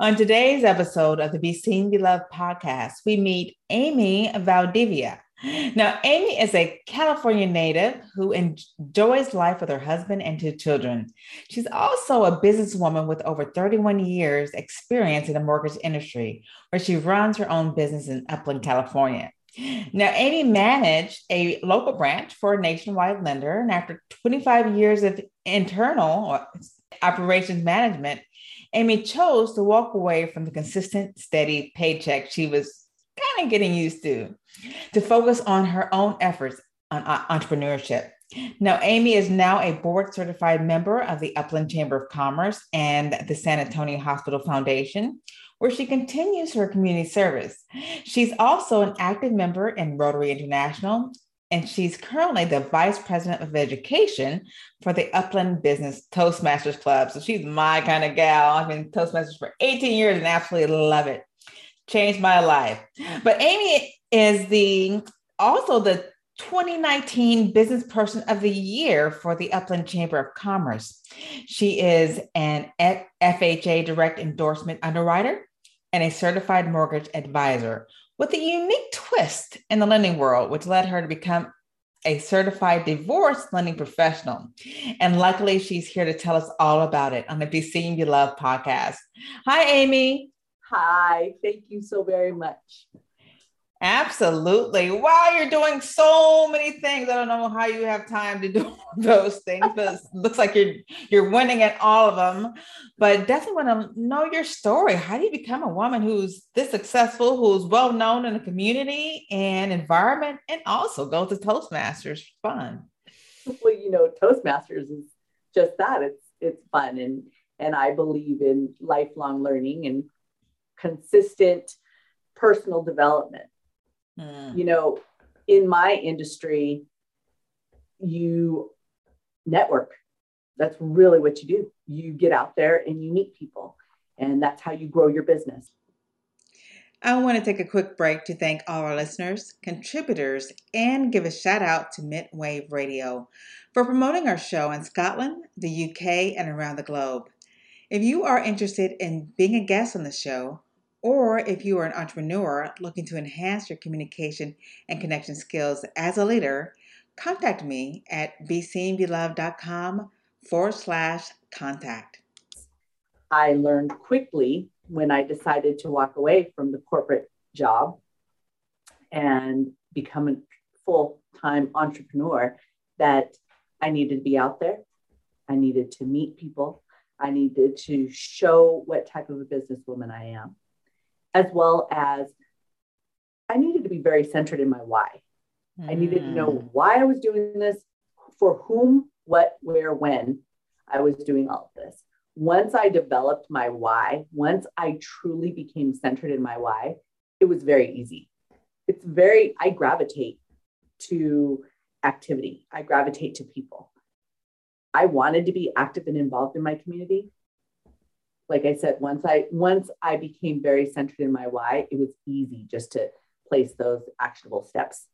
On today's episode of the Be Seen, Be Loved podcast, we meet Amy Valdivia. Now, Amy is a California native who enjoys life with her husband and two children. She's also a businesswoman with over 31 years' experience in the mortgage industry, where she runs her own business in Upland, California. Now, Amy managed a local branch for a nationwide lender, and after 25 years of internal operations management, Amy chose to walk away from the consistent, steady paycheck she was kind of getting used to, to focus on her own efforts on entrepreneurship. Now, Amy is now a board certified member of the Upland Chamber of Commerce and the San Antonio Hospital Foundation, where she continues her community service. She's also an active member in Rotary International and she's currently the vice president of education for the Upland Business Toastmasters Club. So she's my kind of gal. I've been Toastmasters for 18 years and absolutely love it. Changed my life. But Amy is the also the 2019 Business Person of the Year for the Upland Chamber of Commerce. She is an FHA direct endorsement underwriter and a certified mortgage advisor with a unique twist in the lending world, which led her to become a certified divorce lending professional. And luckily, she's here to tell us all about it on the Be Seen, Be Loved podcast. Hi, Amy. Hi, thank you so very much. Absolutely. Wow, you're doing so many things. I don't know how you have time to do those things, but it looks like you're you're winning at all of them. But definitely want to know your story. How do you become a woman who's this successful, who's well known in the community and environment, and also go to Toastmasters? Fun. Well, you know, Toastmasters is just that. It's it's fun and and I believe in lifelong learning and consistent personal development Mm. You know, in my industry, you network. That's really what you do. You get out there and you meet people, and that's how you grow your business. I want to take a quick break to thank all our listeners, contributors, and give a shout out to Midwave Radio for promoting our show in Scotland, the UK, and around the globe. If you are interested in being a guest on the show, or if you are an entrepreneur looking to enhance your communication and connection skills as a leader, contact me at beseenbeloved.com forward slash contact. I learned quickly when I decided to walk away from the corporate job and become a full time entrepreneur that I needed to be out there. I needed to meet people. I needed to show what type of a businesswoman I am as well as I needed to be very centered in my why. Mm. I needed to know hmm. why I was doing this, for whom, what, where, when I was doing all of this. Once I developed my why, once I truly became centered in my why, it was very easy. It's very, I gravitate to activity, I gravitate to people. I wanted to be active and involved in my community like I said, once I once I became very centered in my why, it was easy just to place those actionable steps.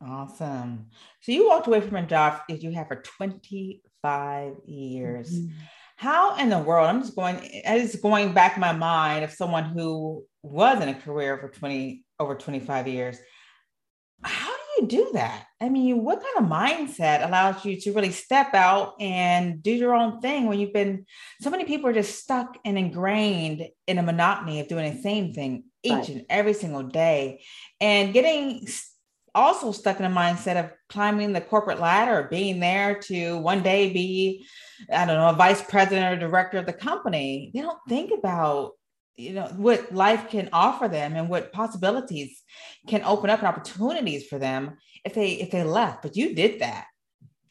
Awesome. So you walked away from a job that you had for 25 years. Mm-hmm. How in the world? I'm just going, it's going back in my mind of someone who was in a career for 20 over 25 years. How you do that? I mean, what kind of mindset allows you to really step out and do your own thing when you've been so many people are just stuck and ingrained in a monotony of doing the same thing each right. and every single day and getting also stuck in a mindset of climbing the corporate ladder, being there to one day be, I don't know, a vice president or director of the company. They don't think about you know what life can offer them and what possibilities can open up and opportunities for them if they if they left but you did that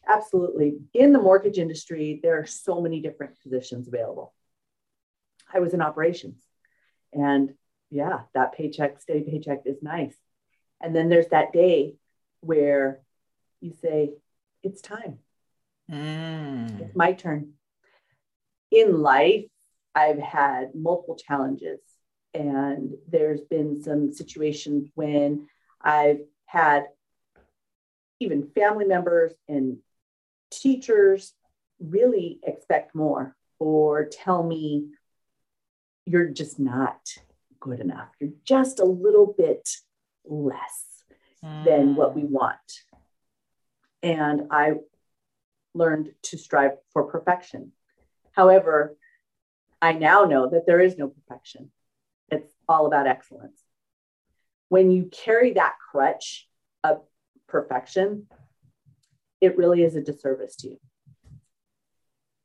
absolutely in the mortgage industry there are so many different positions available I was in operations. And yeah, that paycheck, steady paycheck is nice. And then there's that day where you say, it's time. Mm. It's my turn. In life, I've had multiple challenges, and there's been some situations when I've had even family members and teachers really expect more or tell me you're just not good enough. You're just a little bit less mm. than what we mm. want. And I learned to strive for perfection. However, I now know that there is no perfection. It's all about excellence. When you carry that crutch of perfection, it really is a disservice to you.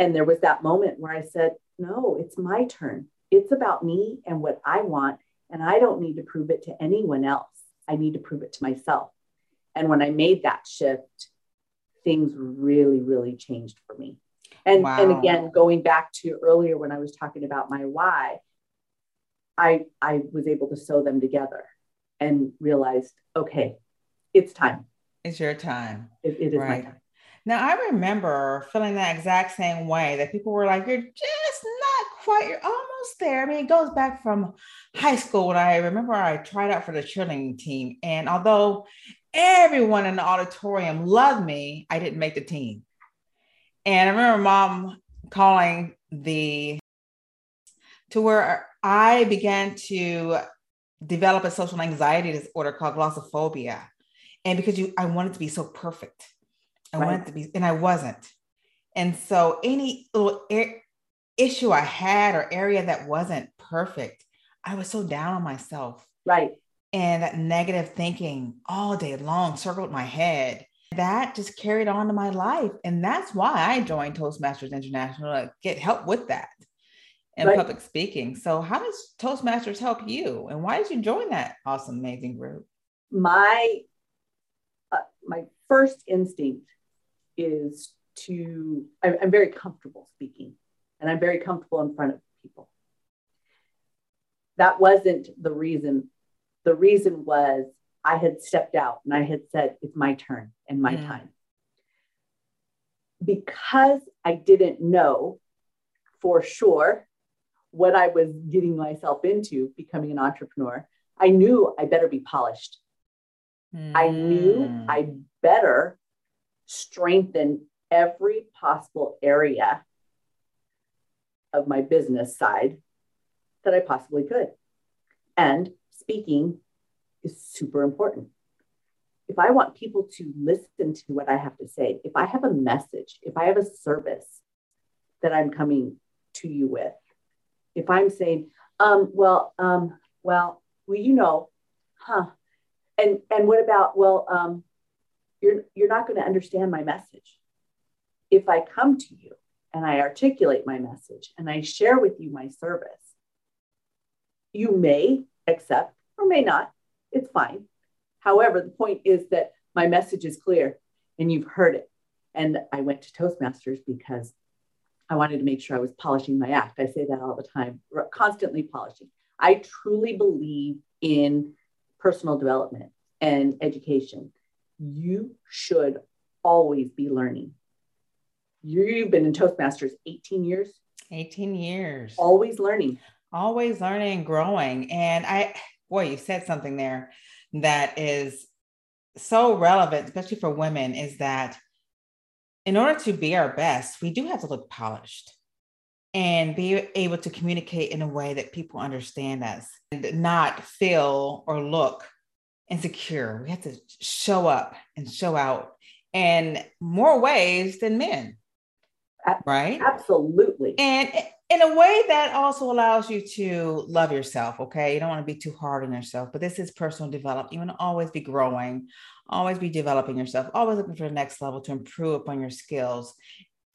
And there was that moment where I said, No, it's my turn. It's about me and what I want. And I don't need to prove it to anyone else. I need to prove it to myself. And when I made that shift, things really, really changed for me. And, wow. and again, going back to earlier when I was talking about my why, I, I was able to sew them together and realized, okay, it's time. It's your time. it, it is right. my time. Now I remember feeling that exact same way that people were like, you're just not quite, you're almost there. I mean, it goes back from high school when I remember I tried out for the cheerleading team. And although everyone in the auditorium loved me, I didn't make the team. And I remember mom calling the to where I began to develop a social anxiety disorder called glossophobia. And because you I wanted to be so perfect. I right. wanted to be, and I wasn't. And so any little er- issue I had or area that wasn't perfect, I was so down on myself. Right. And that negative thinking all day long circled my head. That just carried on to my life. And that's why I joined Toastmasters International to get help with that in right. public speaking. So, how does Toastmasters help you? And why did you join that awesome, amazing group? My uh, my first instinct is to, I'm, I'm very comfortable speaking and I'm very comfortable in front of people. That wasn't the reason. The reason was I had stepped out and I had said, it's my turn and my mm. time. Because I didn't know for sure what I was getting myself into becoming an entrepreneur, I knew I better be polished. Mm. I knew mm. I better strengthen every possible area of my business side that I possibly could. And speaking is super important. If I want people to listen to what I have to say, if I have a message, if I have a service that I'm coming to you with, if I'm saying, um, well, um, well, well, you know, huh? And and what about well, um, you're you're not going to understand my message if i come to you and i articulate my message and i share with you my service you may accept or may not it's fine however the point is that my message is clear and you've heard it and i went to toastmasters because i wanted to make sure i was polishing my act i say that all the time constantly polishing i truly believe in personal development and education you should always be learning. You've been in Toastmasters 18 years. 18 years. Always learning. Always learning and growing. And I, boy, you said something there that is so relevant, especially for women, is that in order to be our best, we do have to look polished and be able to communicate in a way that people understand us and not feel or look insecure. We have to show up and show out in more ways than men. Right? Absolutely. And in a way that also allows you to love yourself. Okay. You don't want to be too hard on yourself, but this is personal development. You want to always be growing, always be developing yourself, always looking for the next level to improve upon your skills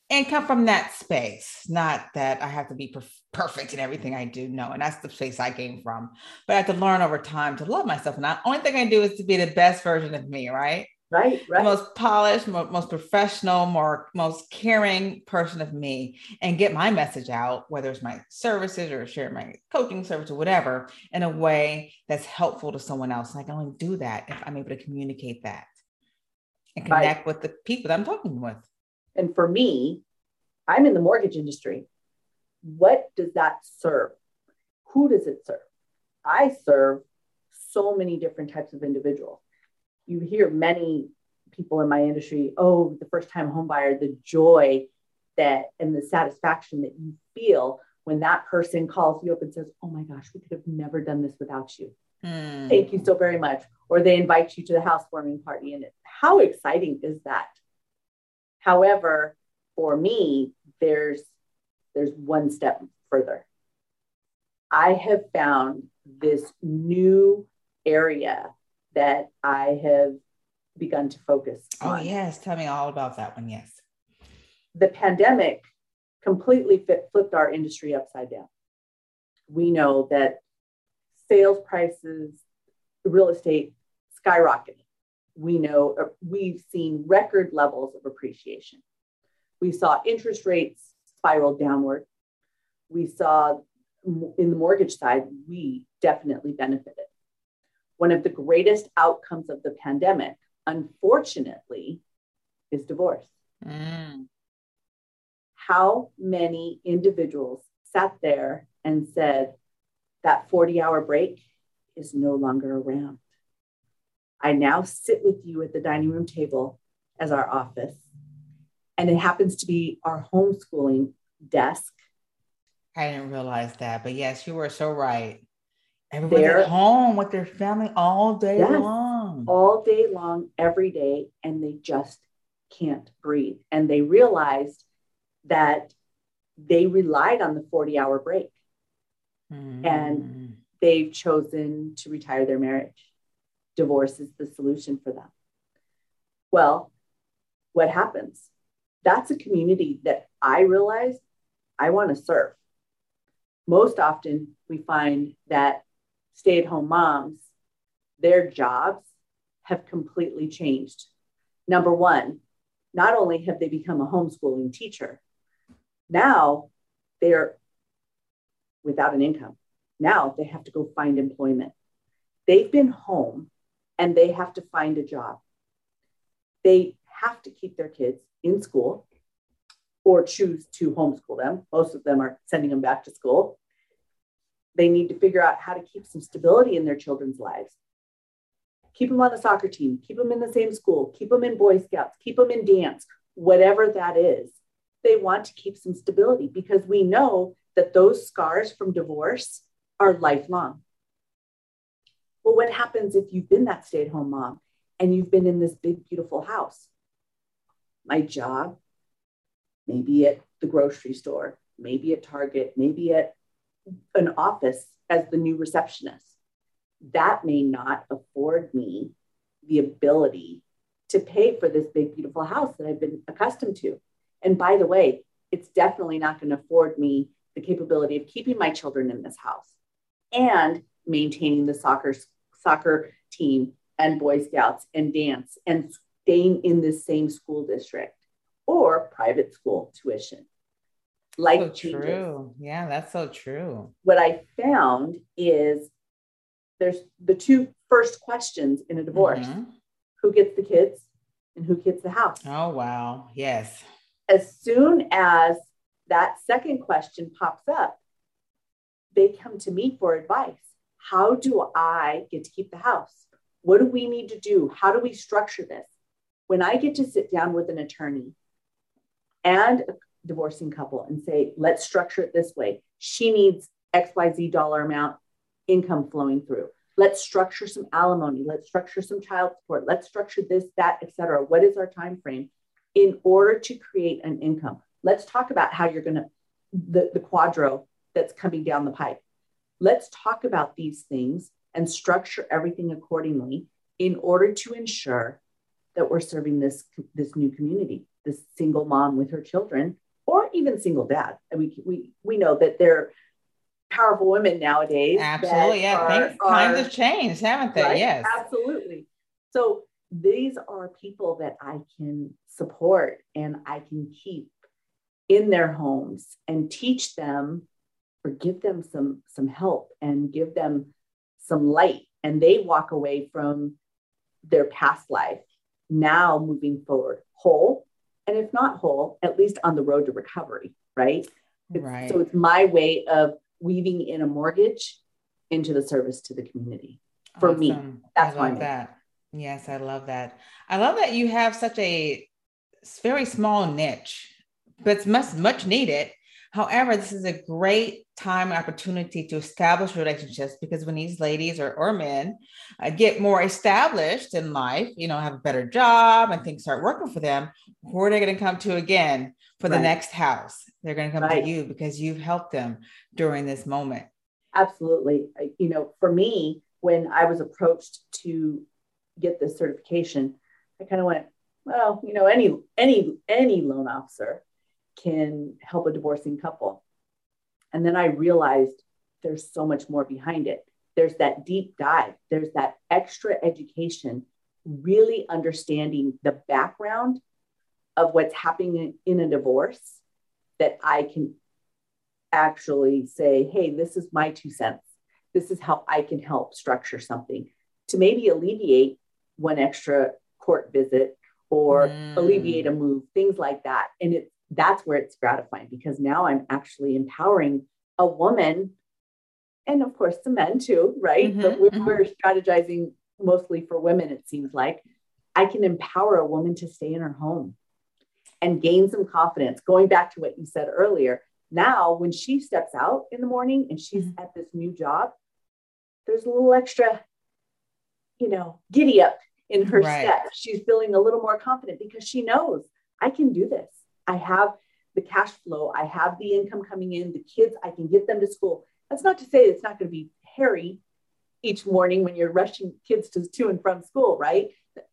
and come from that space not that i have to be perf- perfect in everything i do no and that's the space i came from but i have to learn over time to love myself and the only thing i do is to be the best version of me right right, right. The most polished, most, most professional, more most caring person of me, and get my message out, whether it's my services or share my coaching service or whatever, in a way that's helpful to someone else. And I can only do that if I'm able to communicate that and connect right. with the people that I'm talking with. And for me, I'm in the mortgage industry. What does that serve? Who does it serve? I serve so many different types of individuals. You hear many people in my industry, oh, the first time home buyer, the joy that and the satisfaction that you feel when that person calls you up and says, oh my gosh, we could have never done this without you. Mm. Thank you so very much. Or they invite you to the housewarming party. And it, how exciting is that? However, for me, there's there's one step further. I have found this new area that I have begun to focus oh, on. yes. Tell me all about that one. Yes. The pandemic completely fit, flipped our industry upside down. We know that sales prices, real estate skyrocketed. We know uh, we've seen record levels of appreciation. We saw interest rates spiral downward. We saw in the mortgage side, we definitely benefited. One of the greatest outcomes of the pandemic, unfortunately, is divorce. Mm. How many individuals sat there and said, that 40 hour break is no longer around? I now sit with you at the dining room table as our office and it happens to be our homeschooling desk. I didn't realize that, but yes, you were so right. Everybody's at home with their family all day yes, long. All day long, every day, and they just can't breathe. And they realized that they relied on the 40 hour break mm. and they've chosen to retire their marriage. Divorce is the solution for them. Well, what happens? that's a community that I realize I want to serve. Most often, we find that stay at home moms, their jobs have completely changed. Number one, not only have they become a homeschooling teacher, now they're without an income. Now they have to go find employment. They've been home and they have to find a job. They have to keep their kids in school or choose to homeschool them. Most of them are sending them back to school. They need to figure out how to keep some stability in their children's lives. Keep them on the soccer team, keep them in the same school, keep them in Boy Scouts, keep them in dance, whatever that is. They want to keep some stability because we know that those scars from divorce are lifelong. Well, what happens if you've been that stay at home mom and you've been in this big, beautiful house? my job, maybe at the grocery store, maybe at Target, maybe at an office as the new receptionist. That may not afford me the ability to pay for this big, beautiful house that I've been accustomed to. And by the way, it's definitely not going to afford me the capability of keeping my children in this house and maintaining the soccer soccer team and Boy Scouts and dance and staying in the same school district or private school tuition. Like so true. Yeah, that's so true. What I found is there's the two first questions in a divorce mm-hmm. who gets the kids and who gets the house. Oh, wow. Yes. As soon as that second question pops up, they come to me for advice. How do I get to keep the house? What do we need to do? How do we structure this? when I get to sit down with an attorney and a divorcing couple and say, let's structure it this way. She needs XYZ dollar amount income flowing through. Let's structure some alimony. Let's structure some child support. Let's structure this, that, etc. What is our time frame in order to create an income? Let's talk about how you're going to the, the QDRO that's coming down the pipe. Let's talk about these things and structure everything accordingly in order to ensure that we're serving this this new community, this single mom with her children, or even single dad. And we we we know that they're powerful women nowadays. Absolutely, yeah. Are, Things, are, times have changed, haven't they? Right? Yes, absolutely. So these are people that I can support and I can keep in their homes and teach them or give them some some help and give them some light and they walk away from their past life now moving forward whole and if not whole at least on the road to recovery right, right. so it's my way of weaving in a mortgage into the service to the community for awesome. me that's I love that. Yes i love that. I love that you have such a very small niche but it's much much needed However, this is a great time and opportunity to establish relationships because when these ladies or, or men uh, get more established in life, you know, have a better job and things start working for them, who are they going to come to again for right. the next house? They're going to come right. to you because you've helped them during this moment. Absolutely. You know, for me, when I was approached to get this certification, I kind of went, well, you know, any any any loan officer can help a divorcing couple. And then I realized there's so much more behind it. There's that deep dive, there's that extra education, really understanding the background of what's happening in a divorce that I can actually say, hey, this is my two cents. This is how I can help structure something to maybe alleviate one extra court visit or mm. alleviate a move, things like that. And it's that's where it's gratifying because now I'm actually empowering a woman and of course the men too, right? Mm-hmm, but we're, mm-hmm. we're strategizing mostly for women, it seems like. I can empower a woman to stay in her home and gain some confidence. Going back to what you said earlier, now when she steps out in the morning and she's mm-hmm. at this new job, there's a little extra, you know, giddy up in her right. step. She's feeling a little more confident because she knows I can do this. I have the cash flow, I have the income coming in, the kids, I can get them to school. That's not to say it's not going to be hairy each morning when you're rushing kids to, to and from school, right? The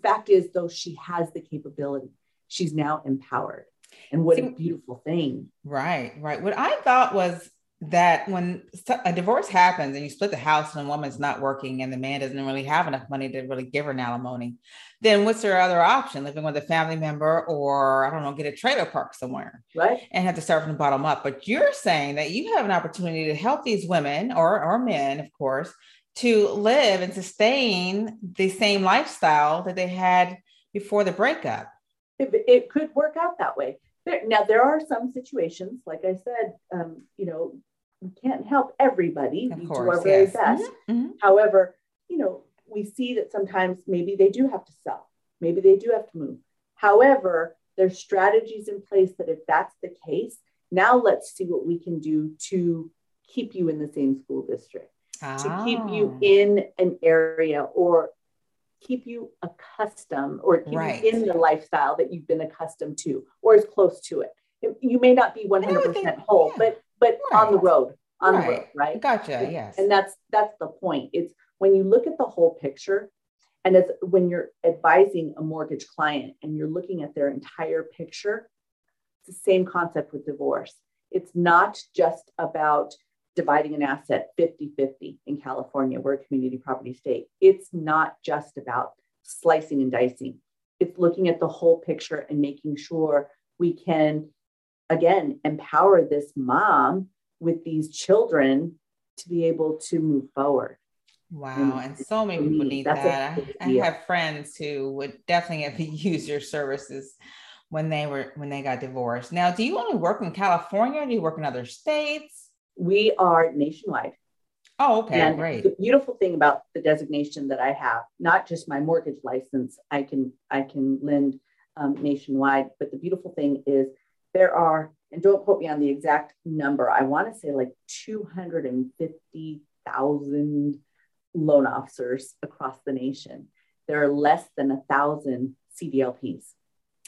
fact is, though, she has the capability. She's now empowered. And what See, a beautiful thing. Right, right. What I thought was that when a divorce happens and you split the house and a woman's not working and the man doesn't really have enough money to really give her an alimony, then what's their other option? Living with a family member or I don't know, get a trailer park somewhere. Right. And have to start from the bottom up. But you're saying that you have an opportunity to help these women or, or men, of course, to live and sustain the same lifestyle that they had before the breakup. It, it could work out that way. Now, there are some situations, like I said, um, you know, we can't help everybody. Of we course, do our very yes. best. Mm-hmm, mm-hmm. However, you know, we see that sometimes maybe they do have to sell, maybe they do have to move. However, there's strategies in place that if that's the case, now let's see what we can do to keep you in the same school district, oh. to keep you ah. in an area or keep you accustomed or keep right. you in the lifestyle that you've been accustomed to or as close to it. You may not be 100% think, whole, yeah. but but right. on the road, on right. the road, right? Gotcha. Yes. And that's that's the point. It's when you look at the whole picture, and it's when you're advising a mortgage client and you're looking at their entire picture, it's the same concept with divorce. It's not just about dividing an asset 50 50 in California. We're a community property state. It's not just about slicing and dicing, it's looking at the whole picture and making sure we can again, empower this mom with these children to be able to move forward. Wow. And, and so many people need that. I, I have friends who would definitely have used your services when they were when they got divorced. Now, do you only work in California? do you work in other states? We are nationwide. Oh, okay, and great. The beautiful thing about the designation that I have, not just my mortgage license, I can I can lend um, nationwide, but the beautiful thing is there are, and don't quote me on the exact number, I want to say like 250,000 loan officers across the nation. There are less than a thousand CDLPs.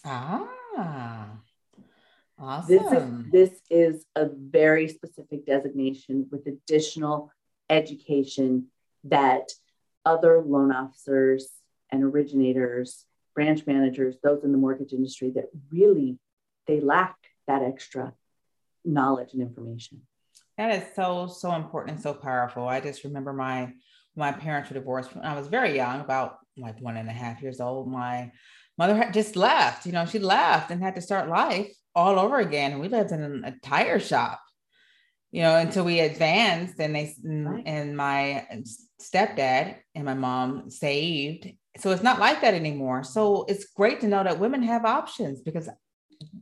Ah, awesome. This is, this is a very specific designation with additional education that other loan officers and originators, branch managers, those in the mortgage industry that really they lack that extra knowledge and information. That is so, so important and so powerful. I just remember my my parents were divorced when I was very young, about like one and a half years old. My mother had just left, you know, she left and had to start life all over again. And we lived in a tire shop, you know, until we advanced and they, right. and my stepdad and my mom saved. So it's not like that anymore. So it's great to know that women have options because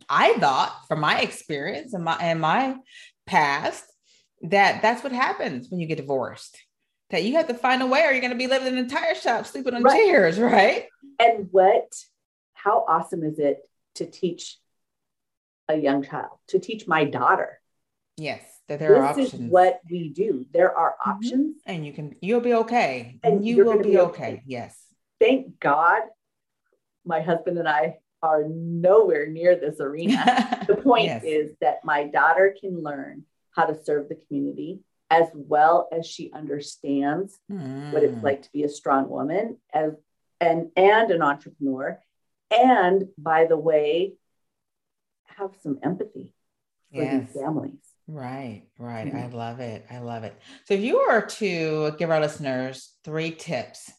I thought from my experience and my, and my past that that's what happens when you get divorced that you have to find a way or you're going to be living in a tire shop sleeping on right. chairs right? And what how awesome is it to teach a young child to teach my daughter? Yes that there this are options. is what we do. There are mm-hmm. options. And you can you'll be okay. And you will be, be okay. okay. yes. Thank god my husband and i are nowhere near this arena the point yes. is that my daughter can learn how to serve the community as well as she understands mm. what it's hmm. like to be a strong woman as and and an entrepreneur and by the way have some empathy for yes. these families right right mm-hmm. i love it i love it so if you were to give our listeners three tips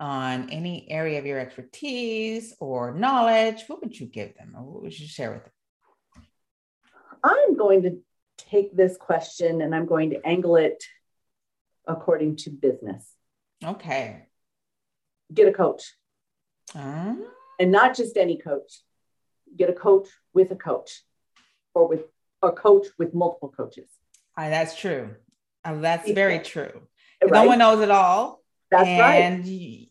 on any area of your expertise or knowledge what would you give them or what would you share with them i'm going to take this question and I'm going to angle it according to business. Okay. Get a coach. Um, and not just any coach. Get a coach with a coach or with a coach with multiple coaches. Uh, that's true. Uh, that's very true. Right? No one knows it all. That's and, right.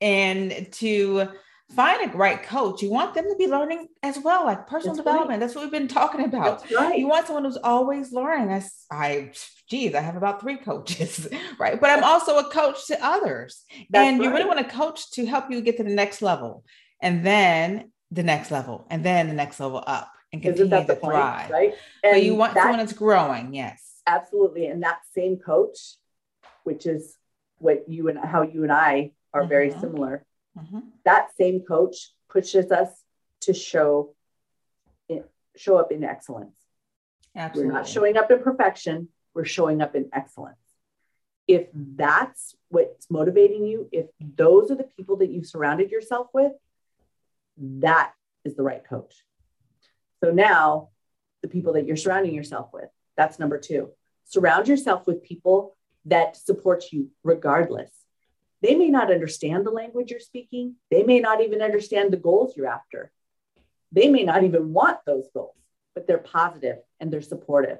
And to find a right coach. You want them to be learning as well, like personal That's development. Right. That's what we've been talking about. That's right. You want someone who's always learning. I, I, geez, I have about three coaches, right? But I'm also a coach to others. That's and you really want a coach to help you get to the next level and then the next level and then the next level up and continue to thrive. Point, right. And but you want someone that's growing. Yes. Absolutely. And that same coach, which is what you and how you and I are mm-hmm. very similar Mm-hmm. That same coach pushes us to show show up in excellence. Absolutely. We're not showing up in perfection, we're showing up in excellence. If that's what's motivating you, if those are the people that you've surrounded yourself with, that is the right coach. So now, the people that you're surrounding yourself with, that's number two. Surround yourself with people that supports you regardless. They may not understand the language you're speaking. They may not even understand the goals you're after. They may not even want those goals, but they're positive and they're supportive.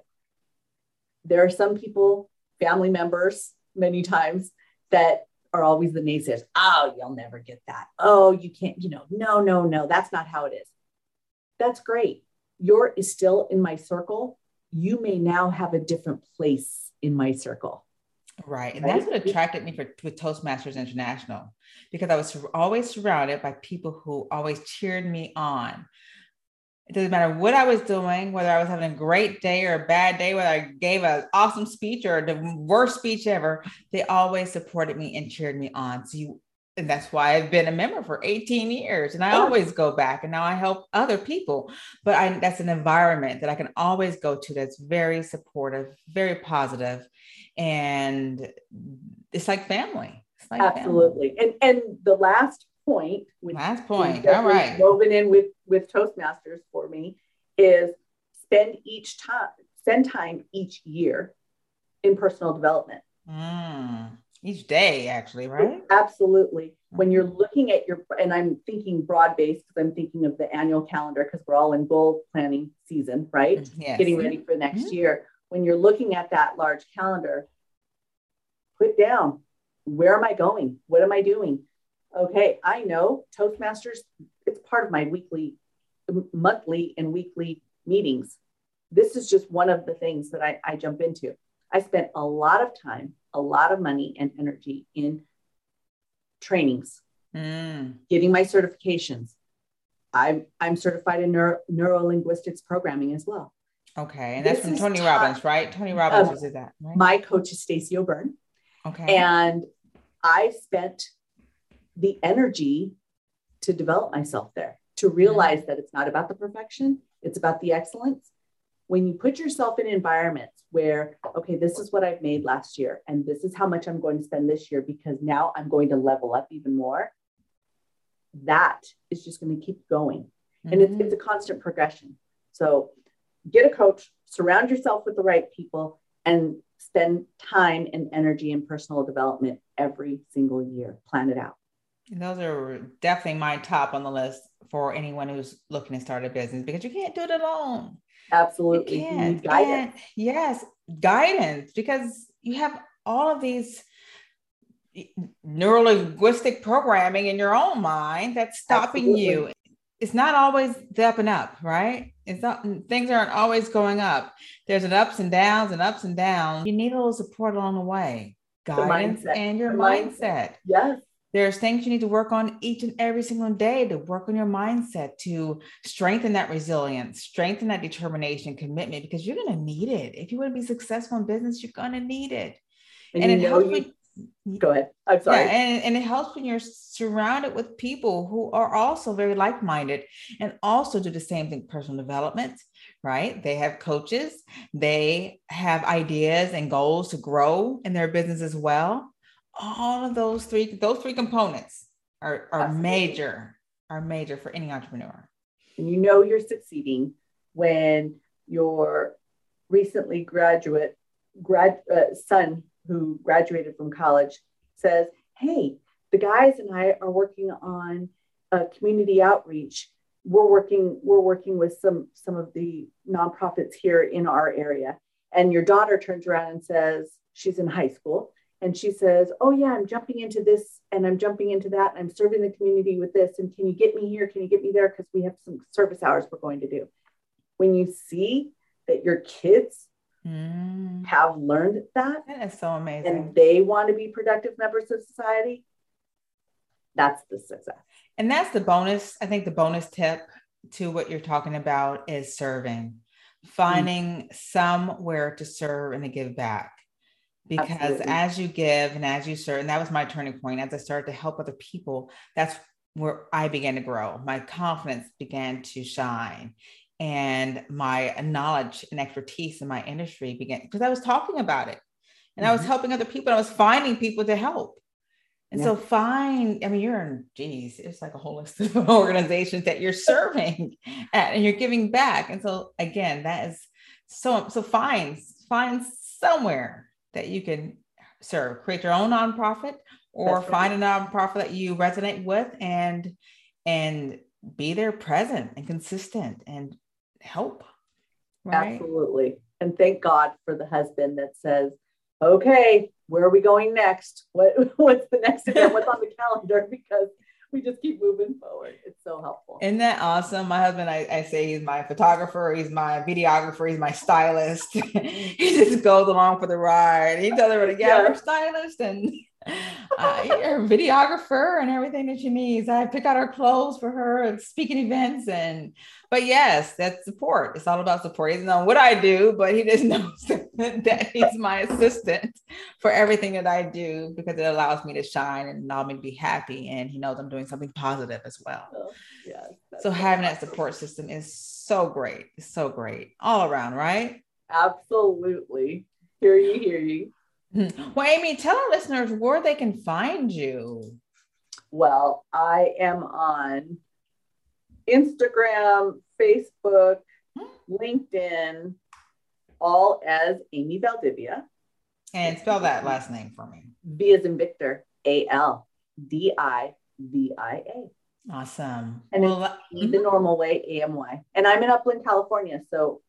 There are some people, family members, many times, that are always the naysayers. Oh, you'll never get that. Oh, you can't, you know, no, no, no, that's not how it is. That's great. You're is still in my circle. You may now have a different place in my circle. Right. And right? that's what attracted me for, with Toastmasters International because I was always surrounded by people who always cheered me on. It doesn't matter what I was doing, whether I was having a great day or a bad day, whether I gave an awesome speech or the worst speech ever, they always supported me and cheered me on. So you and that's why I've been a member for 18 years and I oh. always go back and now I help other people. But I, that's an environment that I can always go to that's very supportive, very positive, and it's like family. It's like Absolutely. Family. And and the last point, which last point, all right, woven in with with Toastmasters for me is spend each time spend time each year in personal development. Mm, each day, actually, right? Absolutely. When you're mm-hmm. looking at your, and I'm thinking broad based because I'm thinking of the annual calendar because we're all in goal planning season, right? Mm, yes. Getting ready for next mm-hmm. year when you're looking at that large calendar, put down where am I going? What am I doing? Okay, I know Toastmasters, it's part of my weekly, monthly, and weekly meetings. This is just one of the things that I, I jump into. I spent a lot of time, a lot of money and energy in trainings, mm. getting my certifications. I'm, I'm certified in neuro, neuro linguistics programming as well. Okay. And that's from Tony Robbins, right? Tony Robbins um, was that, right? My coach is Stacey O'Byrne. Okay. And I spent the energy to develop myself there, to realize mm-hmm. that it's not about the perfection, it's about the excellence. when you put yourself in environments where, okay, this is what I've made last year, and this is how much I'm going to spend this year because now I'm going to level up even more, that is just going to keep going. Mm-hmm. And it's, it's a constant progression. So get a coach, surround yourself with the right people, and spend time and energy in personal development every single year. Plan it out. Those are definitely my top on the list for anyone who's looking to start a business because you can't do it alone. Absolutely. You can't. guidance. And yes, guidance because you have all of these neurolinguistic programming in your own mind that's stopping Absolutely. you. It's not always the up and up, right? It's not things aren't always going up. There's an ups and downs and ups and downs. You need a little support along the way, guidance the and your mindset. mindset. Yes. There's things you need to work on each and every single day to work on your mindset to strengthen that resilience, strengthen that determination, commitment, because you're going to need it. If you want to be successful in business, you're going to need it. And, and it helps you, go ahead. I'm sorry. Yeah, and, and it helps when you're surrounded with people who are also very like minded and also do the same thing personal development, right? They have coaches, they have ideas and goals to grow in their business as well all of those three those three components are, are major are major for any entrepreneur and you know you're succeeding when your recently graduate grad uh, son who graduated from college says hey the guys and i are working on a community outreach we're working we're working with some some of the nonprofits here in our area and your daughter turns around and says she's in high school and she says, Oh, yeah, I'm jumping into this and I'm jumping into that. And I'm serving the community with this. And can you get me here? Can you get me there? Because we have some service hours we're going to do. When you see that your kids mm. have learned that, that is so amazing. And they want to be productive members of society, that's the success. And that's the bonus. I think the bonus tip to what you're talking about is serving, finding mm. somewhere to serve and to give back because Absolutely. as you give and as you serve, and that was my turning point as I started to help other people, that's where I began to grow. My confidence began to shine and my knowledge and expertise in my industry began because I was talking about it and mm-hmm. I was mm-hmm. helping other people. I was finding people to help. And yeah. so find, I mean, you're in, geez, it's like a whole list of organizations that you're serving at and you're giving back. And so again, that is so, so find, find somewhere that you can serve. Create your own nonprofit or right. find a nonprofit that you resonate with and and be there present and consistent and help. Right? Absolutely. And thank God for the husband that says, okay, where are we going next? What what's the next event? What's on the calendar? Because we just keep moving forward. It's so helpful. Isn't that awesome? My husband, I, I say he's my photographer, he's my videographer, he's my stylist. he just goes along for the ride. He tells everybody, yeah, yeah. we're stylist and uh, you're a videographer and everything that she needs. I pick out her clothes for her at speaking events. And, but yes, that's support. It's all about support. He doesn't know what I do, but he just knows that he's my assistant for everything that I do because it allows me to shine and allow me to be happy. And he knows I'm doing something positive as well. Oh, yes, so having that support system is so great. It's so great all around, right? Absolutely. Hear you, hear you. Well, Amy, tell our listeners where they can find you. Well, I am on Instagram, Facebook, hmm. LinkedIn, all as Amy Valdivia. And spell that last name for me. V as in Victor, A L D I V I A. Awesome. And well, it's the mm-hmm. normal way, A M Y. And I'm in Upland, California. So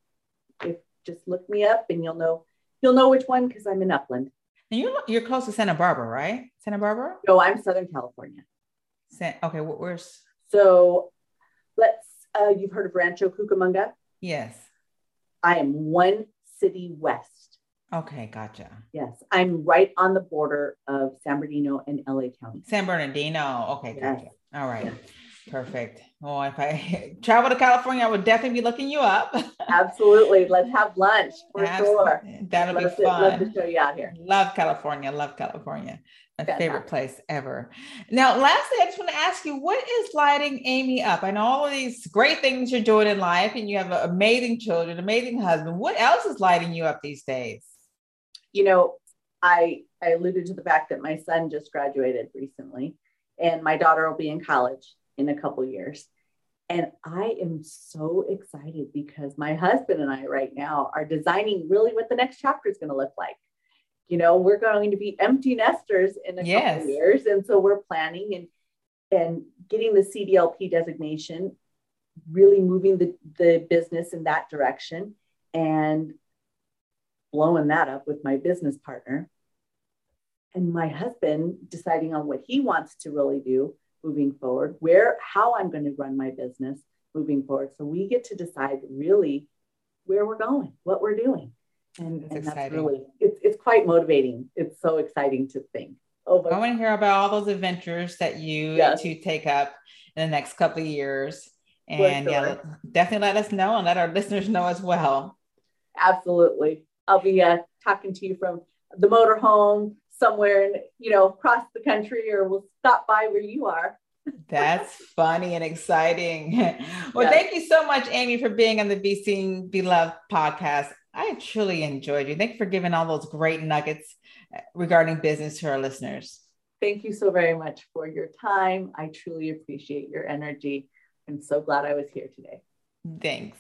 if just look me up and you'll know you'll know which one because I'm in Upland. And you're you're close to Santa Barbara, right? Santa Barbara? No, I'm Southern California. San, okay, where's so let's uh you've heard of Rancho Cucamonga? Yes. I am one city west. Okay, gotcha. Yes, I'm right on the border of San Bernardino and LA County. San Bernardino. Okay, gotcha. Yes. All right. Yes. Perfect. Oh, if I travel to California, I would definitely be looking you up. Absolutely. Let's have lunch for Absolutely. sure. That'll love be fun. love to show you out here. Love California. Love California. My favorite place ever. Now, lastly, I just want to ask you, what is lighting Amy up? I know all of these great things you're doing in life, and you have amazing children, amazing husband. What else is lighting you up these days? You know, I I alluded to the fact that my son just graduated recently, and my daughter will be in college in a couple years. And I am so excited because my husband and I right now are designing really what the next chapter is going to look like. You know, we're going to be empty nesters in a yes. couple years, and so we're planning and and getting the CDLP designation, really moving the, the business in that direction and blowing that up with my business partner. And my husband deciding on what he wants to really do moving forward, where, how I'm going to run my business moving forward. So we get to decide really where we're going, what we're doing. And that's, and that's really, it's, it's quite motivating. It's so exciting to think. Oh, I want to hear about all those adventures that you yes. to take up in the next couple of years. And sure. yeah, definitely let us know and let our listeners know as well. Absolutely. I'll be uh, talking to you from the motorhome somewhere and you know, across the country or we'll stop by where you are. That's funny and exciting. Well, yes. thank you so much, Amy, for being on the Be Seen, Be Loved podcast. I truly enjoyed you. Thank you for giving all those great nuggets uh, regarding business to our listeners. Thank you so very much for your time. I truly appreciate your energy. I'm so glad I was here today. Thanks.